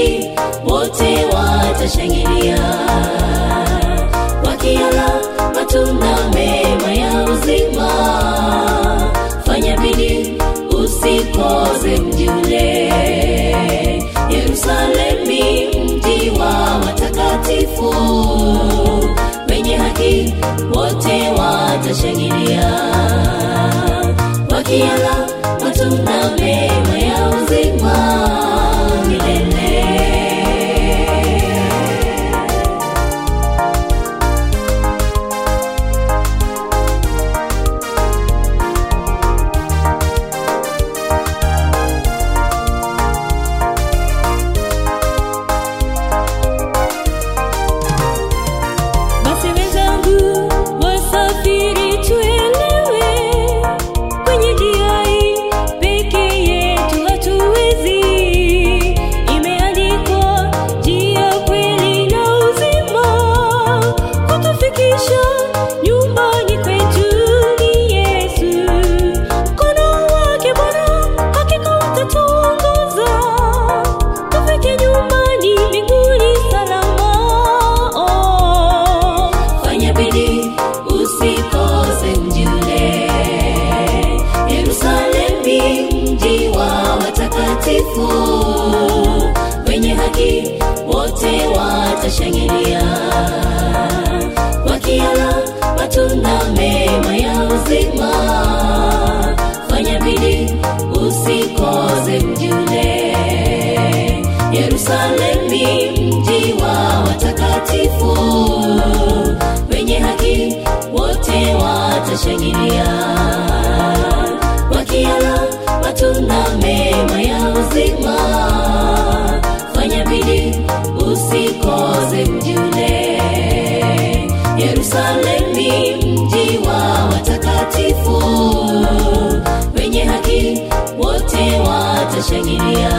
haki wote watashangilia. Wakiala matunda mema ya uzima fanya bidii usikoze mji ule. Yerusalemi mji wa watakatifu wenye haki wote watashangilia. uzima fanya bidii usikose mjule yerusalemu ni mji wa watakatifu. Wenye haki wote watashangilia. nashangilia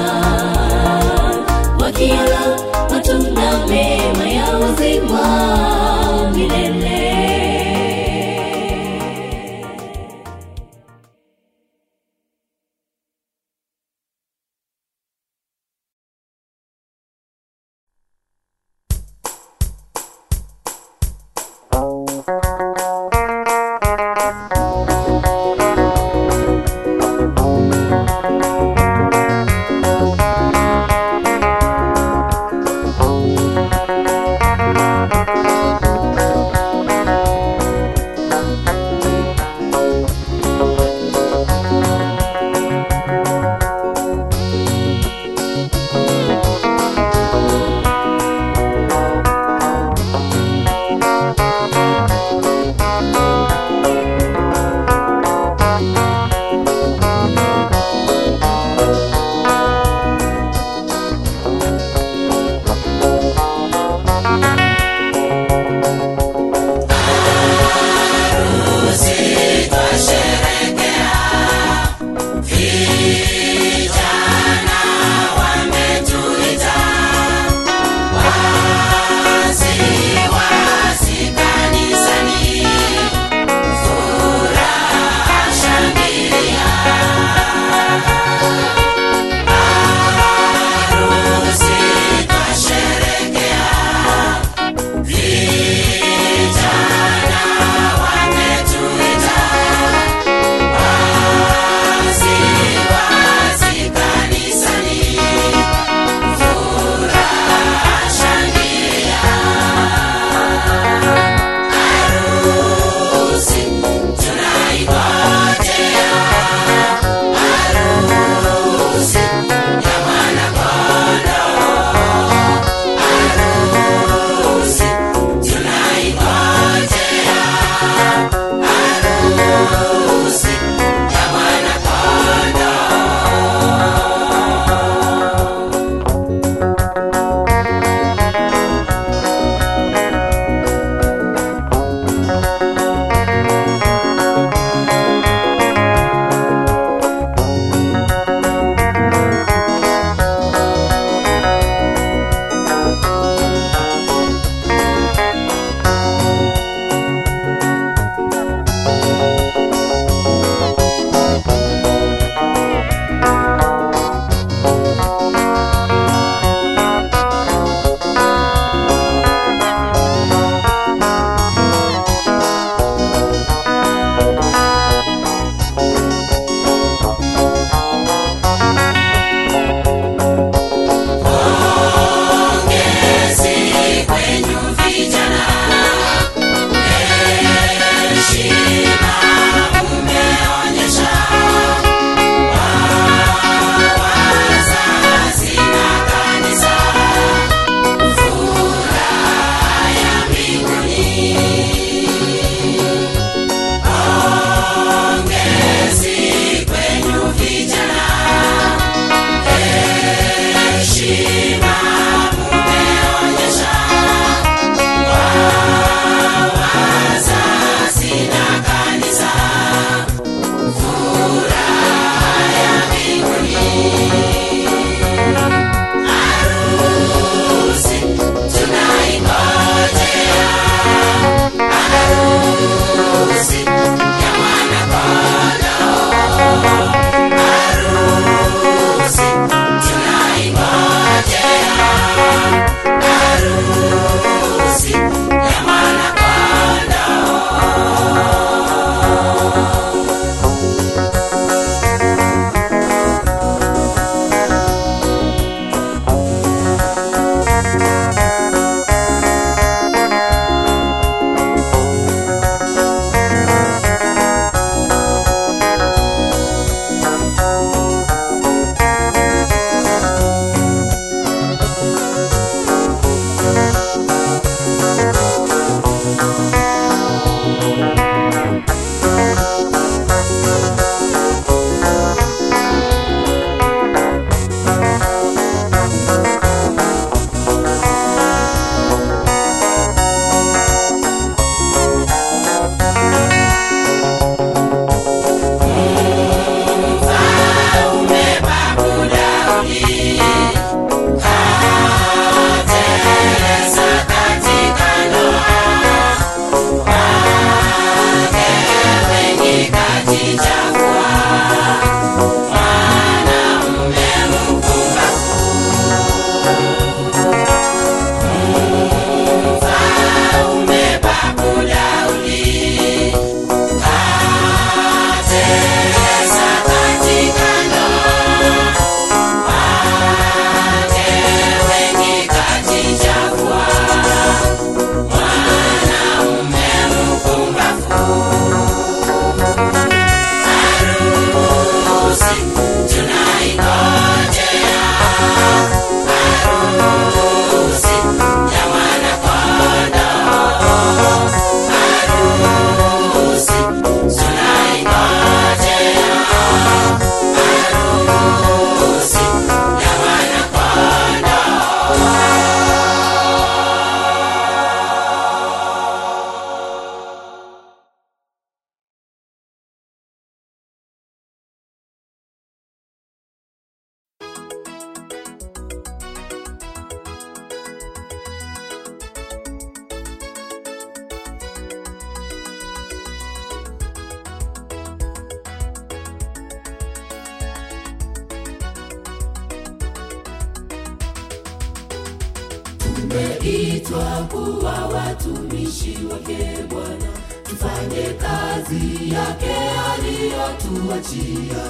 tumeitwa kuwa watumishi wake Bwana, tufanye kazi yake aliyotuachia.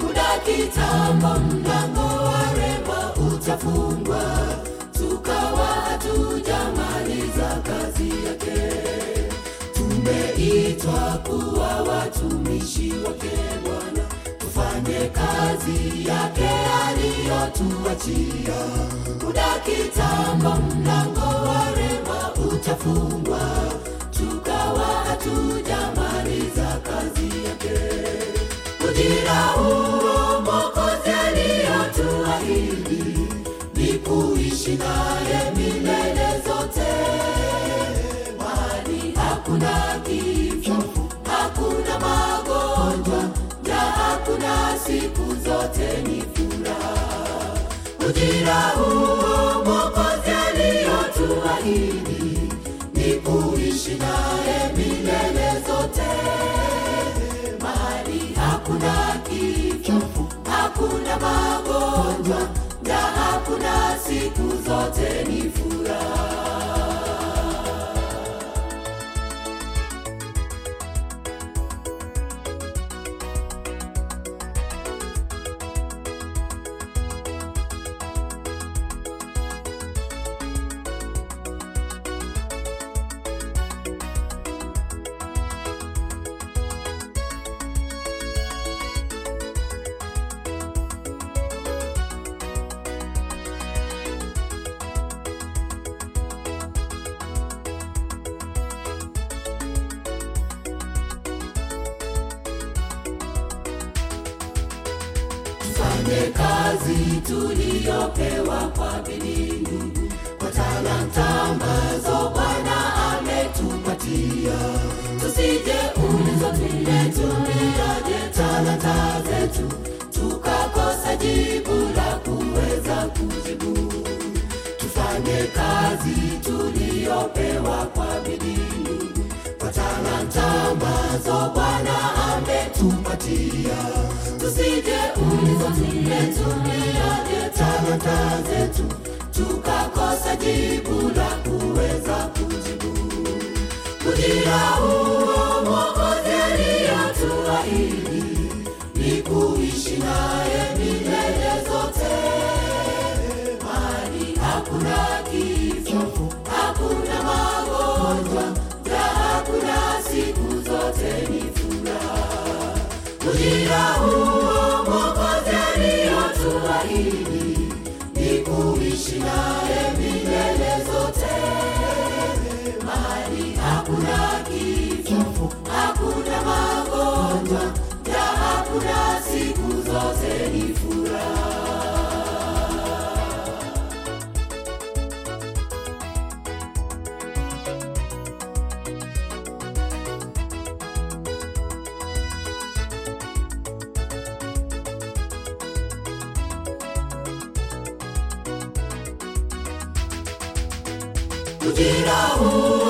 Muda kitambo, mlango wa rehema utafungwa, tukawa hatujamaliza kazi yake. Tumeitwa kuwa watumishi wake Kazi yake aliyotuachia. Muda kitambo, mlango wa rehema utafungwa, tukawa hatujamaliza kazi yake. Ujira huo Mwokozi aliyotuahidi ni kuishi naye milele zote, mali hakuna kifo, hakuna magonjwa, na hakuna siku zote ni furaha. Tufanye kazi tuliyopewa kwa bidii kwa talanta ambazo Bwana ametupatia. Tusije ulizo ambazo Bwana ametupatia. Tusije ulizo talanta zetu tukakosa jibu la kuweza kujibu. Ujira huo Mwokozi aliyotuahidi ni kuishi naye